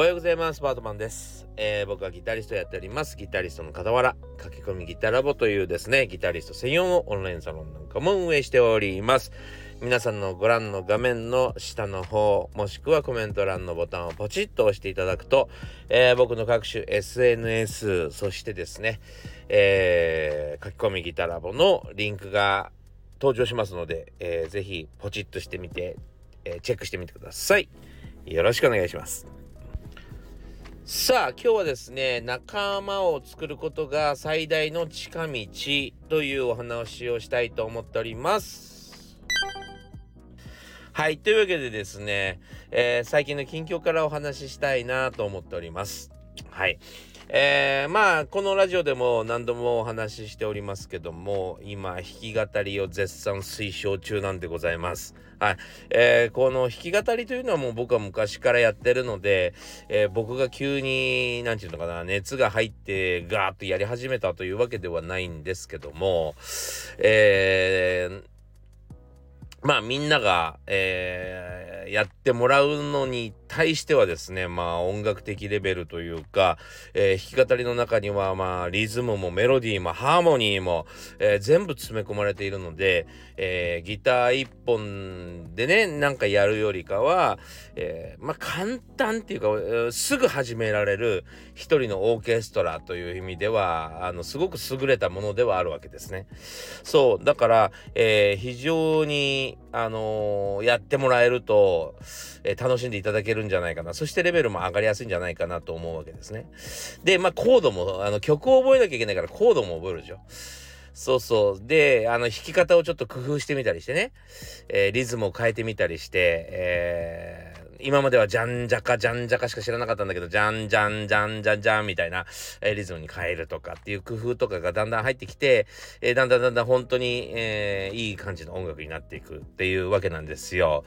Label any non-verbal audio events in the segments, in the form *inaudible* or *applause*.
おはようございます。バートマンです。えー、僕はギタリストやっております。ギタリストの傍ら、駆け込みギタラボというですね、ギタリスト専用のオンラインサロンなんかも運営しております。皆さんのご覧の画面の下の方、もしくはコメント欄のボタンをポチッと押していただくと、えー、僕の各種 SNS、そしてですね、えー、書き込みギタラボのリンクが登場しますので、えー、ぜひポチッとしてみて、えー、チェックしてみてください。よろしくお願いします。さあ今日はですね仲間を作ることが最大の近道というお話をしたいと思っております。はい。というわけでですね、えー、最近の近況からお話ししたいなと思っております。はい。えー、まあこのラジオでも何度もお話ししておりますけども今弾き語りを絶賛推奨中なんでございます。はい、えー、この弾き語りというのはもう僕は昔からやってるので、えー、僕が急になんて言うのかな熱が入ってガーッとやり始めたというわけではないんですけども、えー、まあみんなが、えー、やってもらうのに対してはですね、まあ音楽的レベルというか、えー、弾き語りの中にはまあリズムもメロディーもハーモニーも、えー、全部詰め込まれているので、えー、ギター一本でね、なんかやるよりかは、えまあ簡単っていうか、えー、すぐ始められる一人のオーケストラという意味では、あの、すごく優れたものではあるわけですね。そう、だから、え非常に、あのやってもらえると、え楽しんでいただけるるんじゃないかな。そしてレベルも上がりやすいんじゃないかなと思うわけですね。で、まあコードも、あの曲を覚えなきゃいけないからコードも覚えるでしょ。そうそう。で、あの弾き方をちょっと工夫してみたりしてね、えー、リズムを変えてみたりして、えー今まではじゃんじゃかじゃんじゃかしか知らなかったんだけど、じゃんじゃんじゃんじゃんじゃんみたいな、え、リズムに変えるとかっていう工夫とかがだんだん入ってきて、え、だんだんだんだん本当に、えー、いい感じの音楽になっていくっていうわけなんですよ。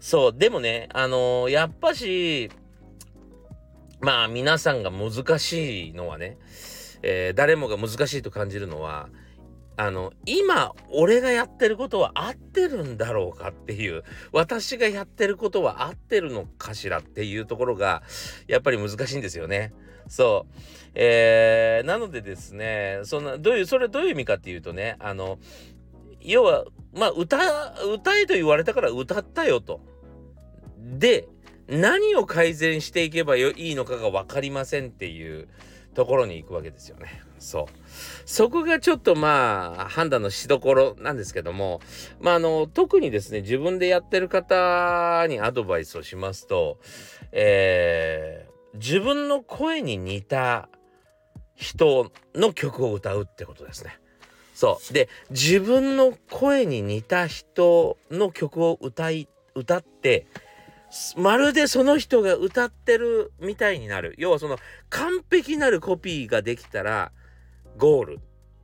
そう、でもね、あのやっぱし、まあ皆さんが難しいのはね、え誰もが難しいと感じるのは、あの、今、俺がやってることは合ってるんだろうかっていう、私がやってることは合ってるのかしらっていうところが、やっぱり難しいんですよね。そう。えー、なのでですね、そんな、どういう、それどういう意味かっていうとね、あの、要は、まあ、歌、歌えと言われたから歌ったよと。で、何を改善していけばいいのかが分かりませんっていうところに行くわけですよね。そう。そこがちょっとまあ判断のしどころなんですけども、まああの特にですね自分でやってる方にアドバイスをしますと、えー、自分の声に似た人の曲を歌うってことですね。そう。で、自分の声に似た人の曲を歌い、歌って、まるでその人が歌ってるみたいになる。要はその完璧なるコピーができたらゴール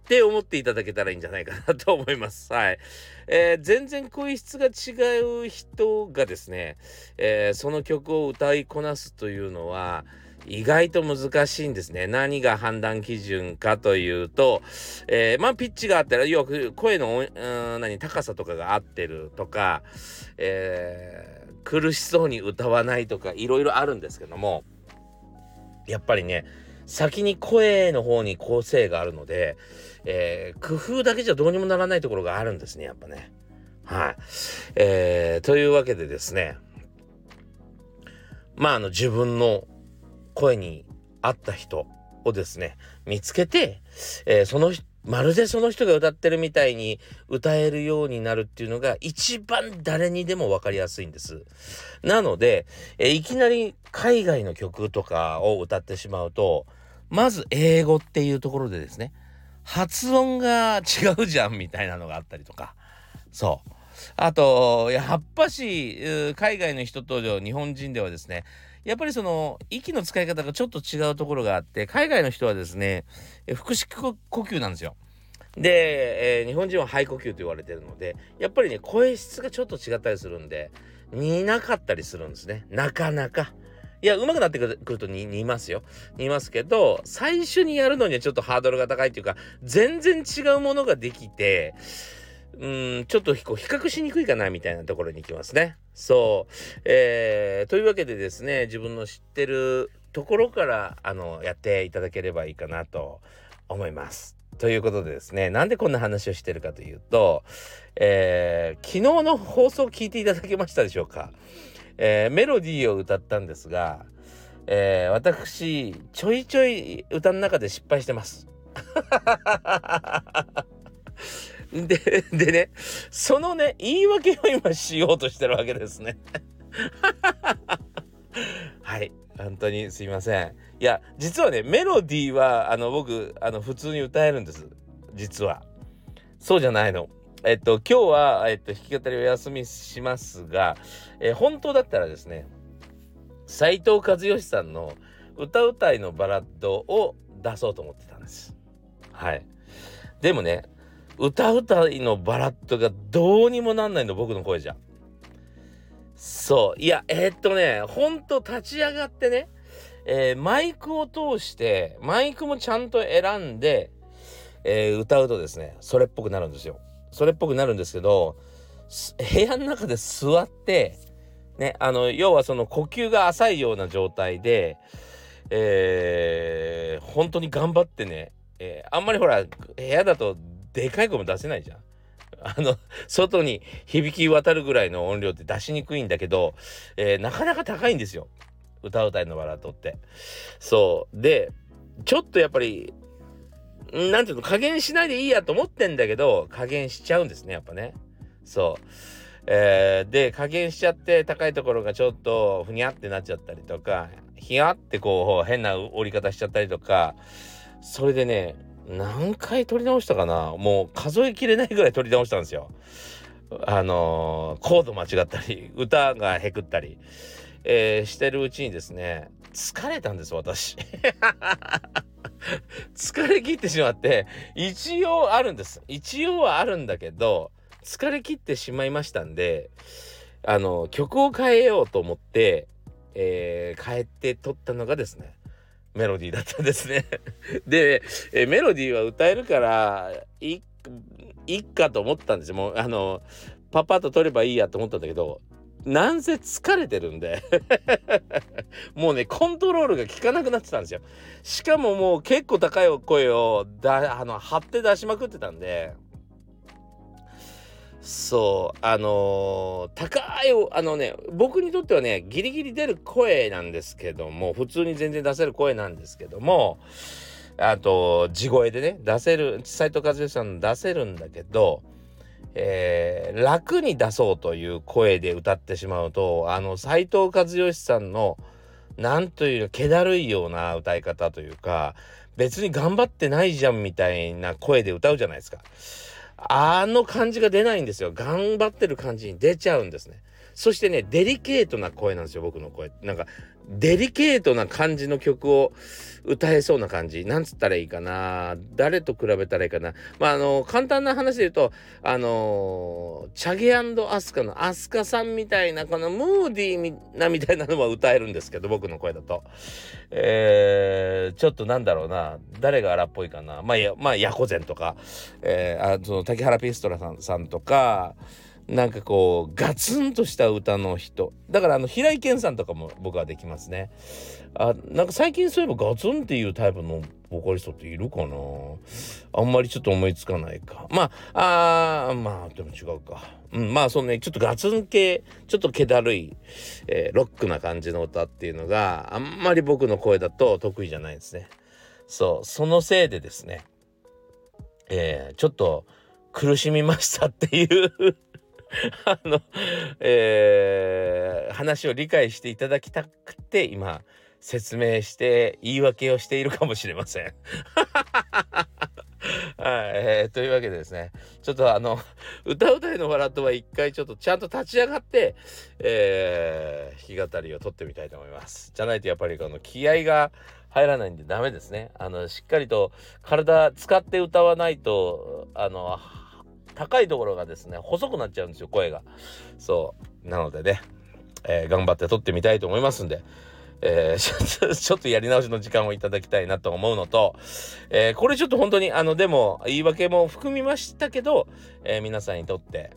って思っていただけたらいいんじゃないかなと思います。はい。えー、全然声質が違う人がですね、えー、その曲を歌いこなすというのは、意外と難しいんですね。何が判断基準かというと、えー、まあピッチがあったら、要は声の、うん、何、高さとかが合ってるとか、えー、苦しそうに歌わないとか、いろいろあるんですけども、やっぱりね、先に声の方に個性があるので、えー、工夫だけじゃどうにもならないところがあるんですね、やっぱね。はい。えー、というわけでですね、まあ、あの、自分の声に合った人をですね、見つけて、えー、そのまるでその人が歌ってるみたいに歌えるようになるっていうのが一番誰にでも分かりやすいんです。なので、えいきなり海外の曲とかを歌ってしまうと、まず英語っていうところでですね、発音が違うじゃんみたいなのがあったりとか、そう。あと、やっぱし、海外の人と日本人ではですね、やっぱりその息の使い方がちょっと違うところがあって海外の人はですね腹式呼吸なんですよ。で、えー、日本人は肺呼吸と言われてるのでやっぱりね声質がちょっと違ったりするんで似なかったりするんですねなかなか。いや、上手くなってくると似ますよ。似ますけど、最初にやるのにはちょっとハードルが高いっていうか、全然違うものができて、うん、ちょっとこう比較しにくいかなみたいなところに行きますね。そう、えー、というわけでですね自分の知ってるところからあのやっていただければいいかなと思います。ということでですねなんでこんな話をしてるかというと、えー、昨日の放送を聞いていただけましたでしょうか、えー、メロディーを歌ったんですが、えー、私ちょいちょい歌の中で失敗してます。*laughs* で、でね、そのね、言い訳を今しようとしてるわけですね。*laughs* はい。本当にすいません。いや、実はね、メロディーは、あの、僕、あの、普通に歌えるんです。実は。そうじゃないの。えっと、今日は、えっと、弾き語りお休みしますが、え本当だったらですね、斉藤和義さんの歌うたいのバラッドを出そうと思ってたんです。はい。でもね、歌うたいのバラッドがどうにもなんないの僕の声じゃ。そう。いやえー、っとねほんと立ち上がってね、えー、マイクを通してマイクもちゃんと選んで、えー、歌うとですねそれっぽくなるんですよ。それっぽくなるんですけど部屋の中で座ってねあの要はその呼吸が浅いような状態でえー、本当に頑張ってね、えー、あんまりほら部屋だとでかい声も出せないじゃん。あの、外に響き渡るぐらいの音量って出しにくいんだけど、えー、なかなか高いんですよ。歌うたいのバラードって。そう。で、ちょっとやっぱり、なんていうの、加減しないでいいやと思ってんだけど、加減しちゃうんですね、やっぱね。そう。えー、で、加減しちゃって高いところがちょっとふにゃってなっちゃったりとか、ひやってこう変な折り方しちゃったりとか、それでね、何回撮り直したかな？もう数えきれないぐらい撮り直したんですよ。あのー、コード間違ったり歌がへくったり、えー、してるうちにですね疲れたんです私。*laughs* 疲れ切ってしまって一応あるんです一応はあるんだけど疲れ切ってしまいましたんであの曲を変えようと思って、えー、変えて撮ったのがですねメロディーだったんですね。*laughs* で、えメロディーは歌えるからいいっかと思ったんですよ。もうあのパパッと取ればいいやと思ったんだけどなんせ疲れてるんで。*laughs* もうねコントロールが効かなくなってたんですよ。しかももう結構高い声をだあの張って出しまくってたんで。そうあのー、高いあのね僕にとってはねギリギリ出る声なんですけども普通に全然出せる声なんですけどもあと地声でね出せる斎藤和義さん出せるんだけど、えー、楽に出そうという声で歌ってしまうとあの斎藤和義さんのなんという気だるいような歌い方というか別に頑張ってないじゃんみたいな声で歌うじゃないですか。あの感じが出ないんですよ。頑張ってる感じに出ちゃうんですね。そしてね、デリケートな声なんですよ、僕の声。なんか、デリケートな感じの曲を歌えそうな感じ。なんつったらいいかな。誰と比べたらいいかな。まあ、あの、簡単な話で言うと、あのチャゲアスカのアスカさんみたいな、このムーディーなみたいなのは歌えるんですけど、僕の声だと。えー、ちょっとなんだろうな。誰が荒っぽいかな。まあ、や、まあ、ヤコゼンとか、えー、あその、竹原ピストラさんさんとか、なんかこうガツンとした歌の人。だからあの平井堅さんとかも僕はできますね。あなんか最近そういえばガツンっていうタイプのボーカリストっているかな。あんまりちょっと思いつかないか。まああまあでも違うか。うんまあそのねちょっとガツン系ちょっと気だるい、えー、ロックな感じの歌っていうのがあんまり僕の声だと得意じゃないですね。そうそのせいでですねえー、ちょっと苦しみましたっていう。*laughs* あの、えー、話を理解していただきたくて今説明して言い訳をしているかもしれません。*laughs* はい、えー、というわけでですねちょっとあの歌うたいのバラッドは一回ちょっとちゃんと立ち上がって、えー、弾き語りを取ってみたいと思います。じゃないとやっぱりこの気合が入らないんでダメですね。あのしっかりと体使って歌わないとあの高いところがですね細くなっちゃうんですよ声がそうなのでね、えー、頑張って撮ってみたいと思いますんでえー、*laughs* ちょっとやり直しの時間をいただきたいなと思うのと、えー、これちょっと本当にあのでも言い訳も含みましたけど、えー、皆さんにとって、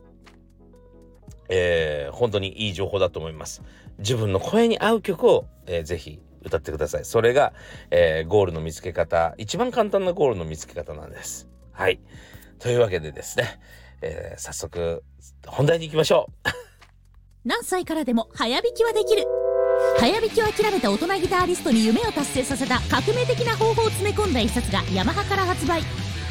えー、本当にいい情報だと思います。自分の声に合う曲を、えー、ぜひ歌ってください。それが、えー、ゴールの見つけ方、一番簡単なゴールの見つけ方なんです。はい。というわけでですね、えー、早速本題に行きましょう。何歳からでも早弾きはできる。早弾きを諦めた大人ギターリストに夢を達成させた革命的な方法を詰め込んだ一冊がヤマハから発売。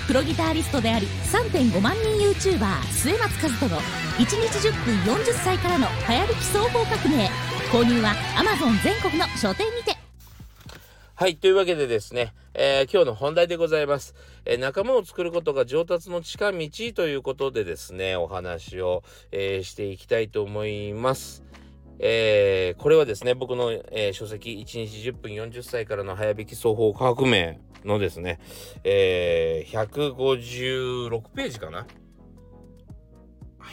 プロギタリストであり3.5万人 YouTuber 末松和人の1日10分40歳からの早弾き双方革命購入は Amazon 全国の書店にてはいというわけでですね、えー、今日の本題でございます、えー、仲間を作ることが上達の近道ということでですねお話を、えー、していきたいと思いますえー、これはですね、僕の、えー、書籍、1日10分40歳からの早弾き双方革命のですね、えー、156ページかな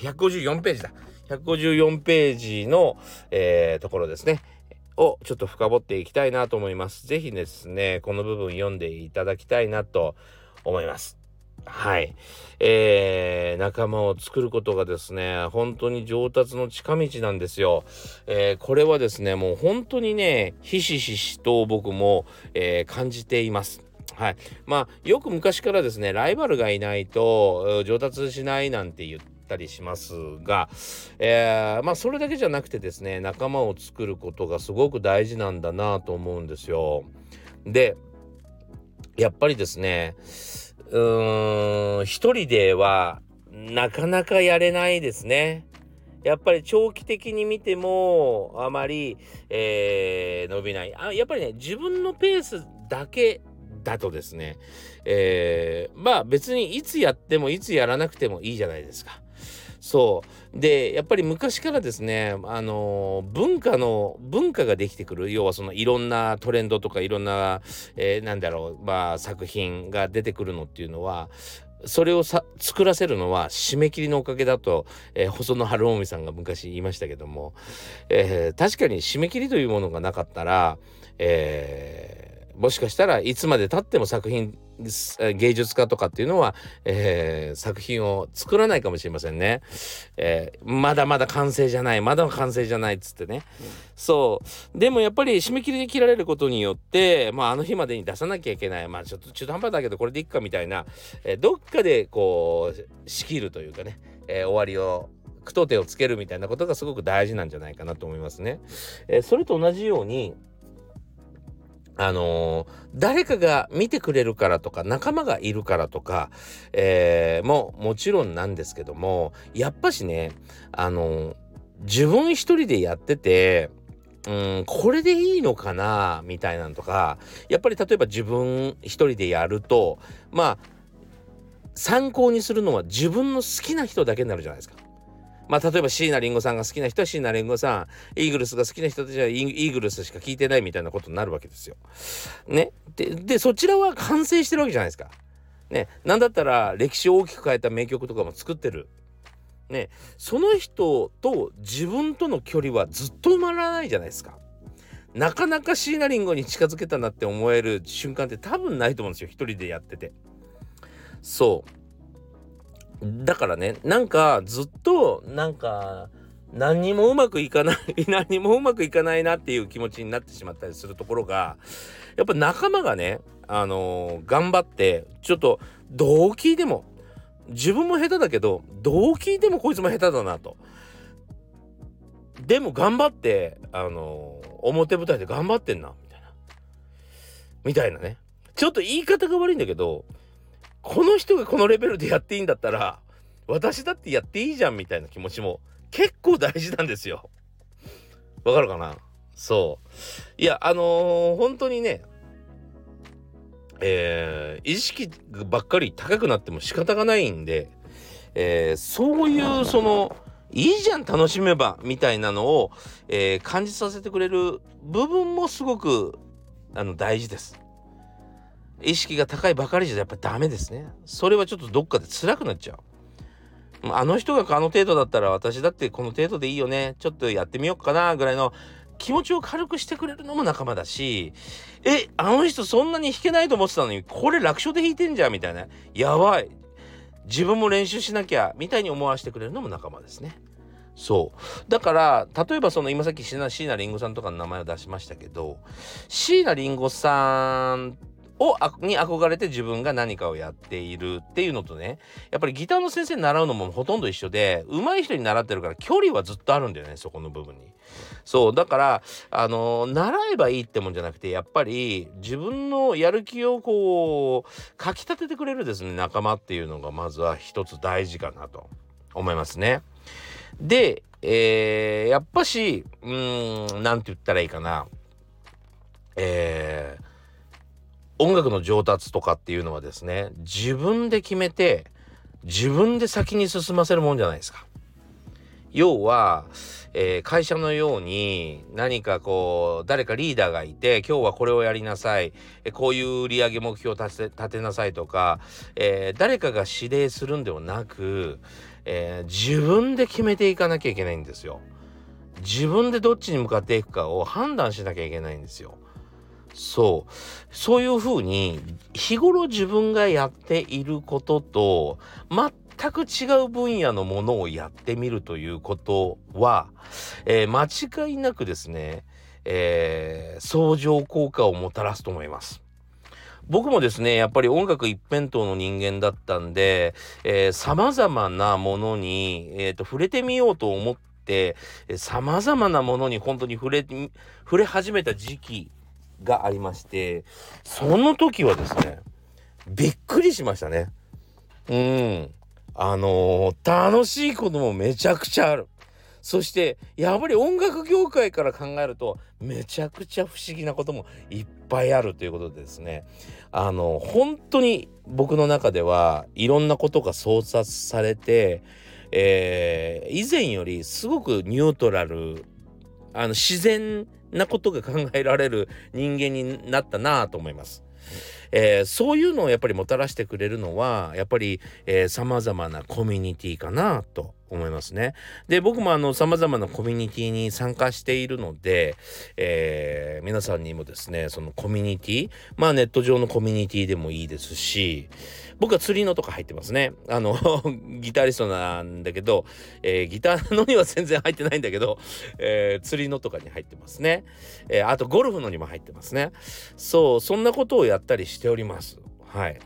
?154 ページだ。154ページの、えー、ところですね。をちょっと深掘っていきたいなと思います。是非ですね、この部分読んでいただきたいなと思います。はい。えー、仲間を作ることがですね、本当に上達の近道なんですよ。えー、これはですね、もう本当にね、ひしひしと僕も、えー、感じています。はい。まあ、よく昔からですね、ライバルがいないと上達しないなんて言ったりしますが、えー、まあ、それだけじゃなくてですね、仲間を作ることがすごく大事なんだなと思うんですよ。で、やっぱりですね、うーん、一人ではなかなかやれないですね。やっぱり長期的に見てもあまり、えー、伸びないあ。やっぱりね、自分のペースだけだとですね、えー、まあ別にいつやってもいつやらなくてもいいじゃないですか。そう。で、やっぱり昔からですね、あの文化の、文化ができてくる。要はそのいろんなトレンドとかいろんな、えー、なんだろう、まあ作品が出てくるのっていうのは、それをさ作らせるのは締め切りのおかげだと、えー、細野晴臣さんが昔言いましたけども、えー、確かに締め切りというものがなかったら、えーもしかしたらいつまでたっても作品芸術家とかっていうのは、えー、作品を作らないかもしれませんね、えー、まだまだ完成じゃないまだ完成じゃないっつってね、うん、そう。でもやっぱり締め切りに切られることによって、まあ、あの日までに出さなきゃいけない。まあちょっと中途半端だけどこれでいっかみたいな、えー、どっかでこう仕切るというかね、え終わりを句読点をつけるみたいなことがすごく大事なんじゃないかなと思いますね。えそれと同じようにあのー、誰かが見てくれるからとか仲間がいるからとか、えー、ももちろんなんですけどもやっぱしねあのー、自分一人でやっててうんこれでいいのかなみたいなのとかやっぱり例えば自分一人でやるとまあ参考にするのは自分の好きな人だけになるじゃないですか。まあ例えば椎名林檎さんが好きな人は椎名林檎さんイーグルスが好きな人たちはイーグルスしか聞いてないみたいなことになるわけですよ。ね。ででそちらは完成してるわけじゃないですか。ね。なんだったら歴史を大きく変えた名曲とかも作ってる。ね。その人と自分との距離はずっと埋まらないじゃないですか。なかなか椎名林檎に近づけたなって思える瞬間って多分ないと思うんですよ。一人でやってて。そう。だからねなんかずっとなんか何にもうまくいかない *laughs* 何にもうまくいかないなっていう気持ちになってしまったりするところがやっぱ仲間がねあのー、頑張ってちょっとどう聞いても自分も下手だけどどう聞いてもこいつも下手だなと。でも頑張ってあのー、表舞台で頑張ってんなみたいな。みたいなね。ちょっと言い方が悪いんだけどこの人がこのレベルでやっていいんだったら私だってやっていいじゃんみたいな気持ちも結構大事なんですよ。わかるかな？そう。いや、あのー、本当にね、えー、意識ばっかり高くなっても仕方がないんで、えー、そういうその、いいじゃん楽しめばみたいなのを、えー、感じさせてくれる部分もすごくあの大事です。意識が高いばかりじゃやっぱダメですね。それはちょっとどっかで辛くなっちゃう。あの人があの程度だったら私だってこの程度でいいよね。ちょっとやってみようかなぐらいの気持ちを軽くしてくれるのも仲間だし。えあの人そんなに弾けないと思ってたのにこれ楽勝で弾いてんじゃんみたいな。やばい。自分も練習しなきゃみたいに思わせてくれるのも仲間ですね。そう。だから例えばその今さっき椎名林檎さんとかの名前を出しましたけど椎名林檎さんをに憧れて自分が何かをやっているっていうのとねやっぱりギターの先生に習うのもほとんど一緒で上手い人に習ってるから距離はずっとあるんだよねそこの部分に。そうだからあの習えばいいってもんじゃなくてやっぱり自分のやる気をこうかきたててくれるですね仲間っていうのがまずは一つ大事かなと思いますね。で、えー、やっぱしうん何て言ったらいいかな音楽の上達とかっていうのはですね自分で決めて自分で先に進ませるもんじゃないですか。要は、えー、会社のように何かこう誰かリーダーがいて今日はこれをやりなさい、こういう売上目標を立て立てなさいとか、えー、誰かが指令するんではなく、えー、自分で決めていかなきゃいけないんですよ。自分でどっちに向かっていくかを判断しなきゃいけないんですよ。そうそういうふうに日頃自分がやっていることと全く違う分野のものをやってみるということは、えー、間違いなくですね、えー、相乗効果をもたらすと思います。僕もですねやっぱり音楽一辺倒の人間だったんでさまざまなものに、えーと、触れてみようと思ってさまざまなものに本当に触れ触れ始めた時期がありましてその時はですねびっくりしましたね。うん。あのー、楽しいこともめちゃくちゃある。そしてやっぱり音楽業界から考えるとめちゃくちゃ不思議なこともいっぱいあるということでですね。あの本当に僕の中ではいろんなことが創殺されて、えー、以前よりすごくニュートラルあの自然なことが考えられる人間になったなと思います。えー、そういうのをやっぱりもたらしてくれるのはやっぱりさまざまなコミュニティかなと思いますね。で僕もあのさまざまなコミュニティに参加しているので、えー、皆さんにもですねそのコミュニティまあネット上のコミュニティでもいいですし僕は釣りのとか入ってますね。あの *laughs* ギタリストなんだけど、えー、ギターのには全然入ってないんだけど、えー、釣りのとかに入ってますね。えー、あとゴルフのにも入ってますね。そうそんなことをやったりしております。はい。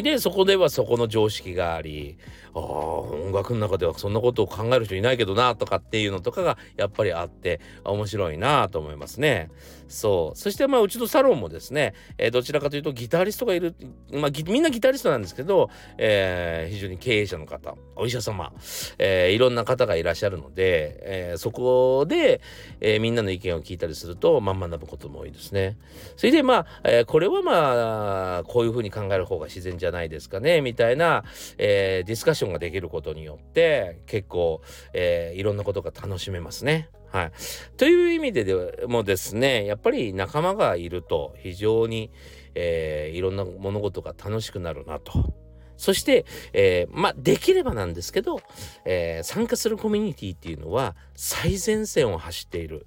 でそこではそこの常識がありあ音楽の中ではそんなことを考える人いないけどなとかっていうのとかがやっぱりあって面白いなと思いますね。そうそしてまあうちのサロンもですね、えー、どちらかというとギタリストがいる、まあ、みんなギタリストなんですけど、えー、非常に経営者の方お医者様、えー、いろんな方がいらっしゃるので、えそこで、えみんなの意見を聞いたりするとまんま学ぶことも多いですね。それでまあ、えこれはまあこういうふうに考える方が自然じゃないですかねみたいな、えディスカッションができることによって結構、えいろんなことが楽しめますね。はい。という意味でもですね、やっぱり仲間がいると非常に、えー、いろんな物事が楽しくなるなと。そして、えー、まあ、できればなんですけど、えー、参加するコミュニティっていうのは最前線を走っている。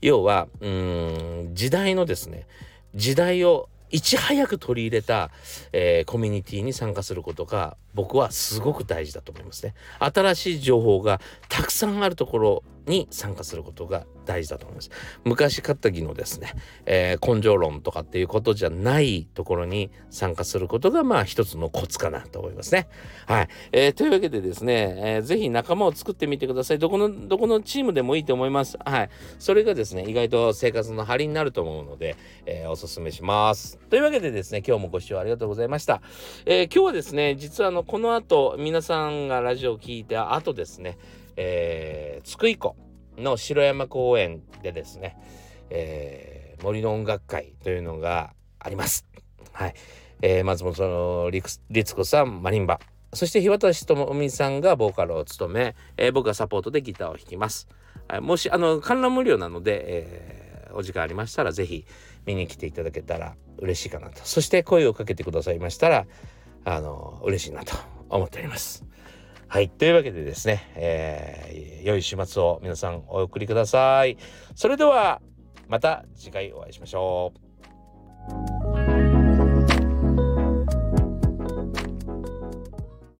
要は、うん、時代のですね、時代をいち早く取り入れた、えー、コミュニティに参加することが僕はすごく大事だと思いますね。新しい情報がたくさんあるところに参加することが大事だと思います。昔買った技のですね、えー、根性論とかっていうことじゃないところに参加することがまあ一つのコツかなと思いますね。はい。えー、というわけでですね、えー、ぜひ仲間を作ってみてください。どこの、どこのチームでもいいと思います。はい。それがですね、意外と生活の張りになると思うので、えー、おすすめします。というわけでですね、今日もご視聴ありがとうございました。えー、今日はですね、実はあの、この後、皆さんがラジオを聞いた後ですね、えー、津久井湖の城山公園でですね、えー、森の音楽会というのがあります。はい。えー、松本律子さん、マリンバ。そして日渡智美さんがボーカルを務め、えー、僕がサポートでギターを弾きます。はい、もし、あの、観覧無料なので、えー、お時間ありましたら、ぜひ見に来ていただけたら嬉しいかなと。そして声をかけてくださいましたら、あの、嬉しいなと思っております。はい。というわけでですね、えー、良い週末を皆さんお送りください。それでは、また次回お会いしましょう。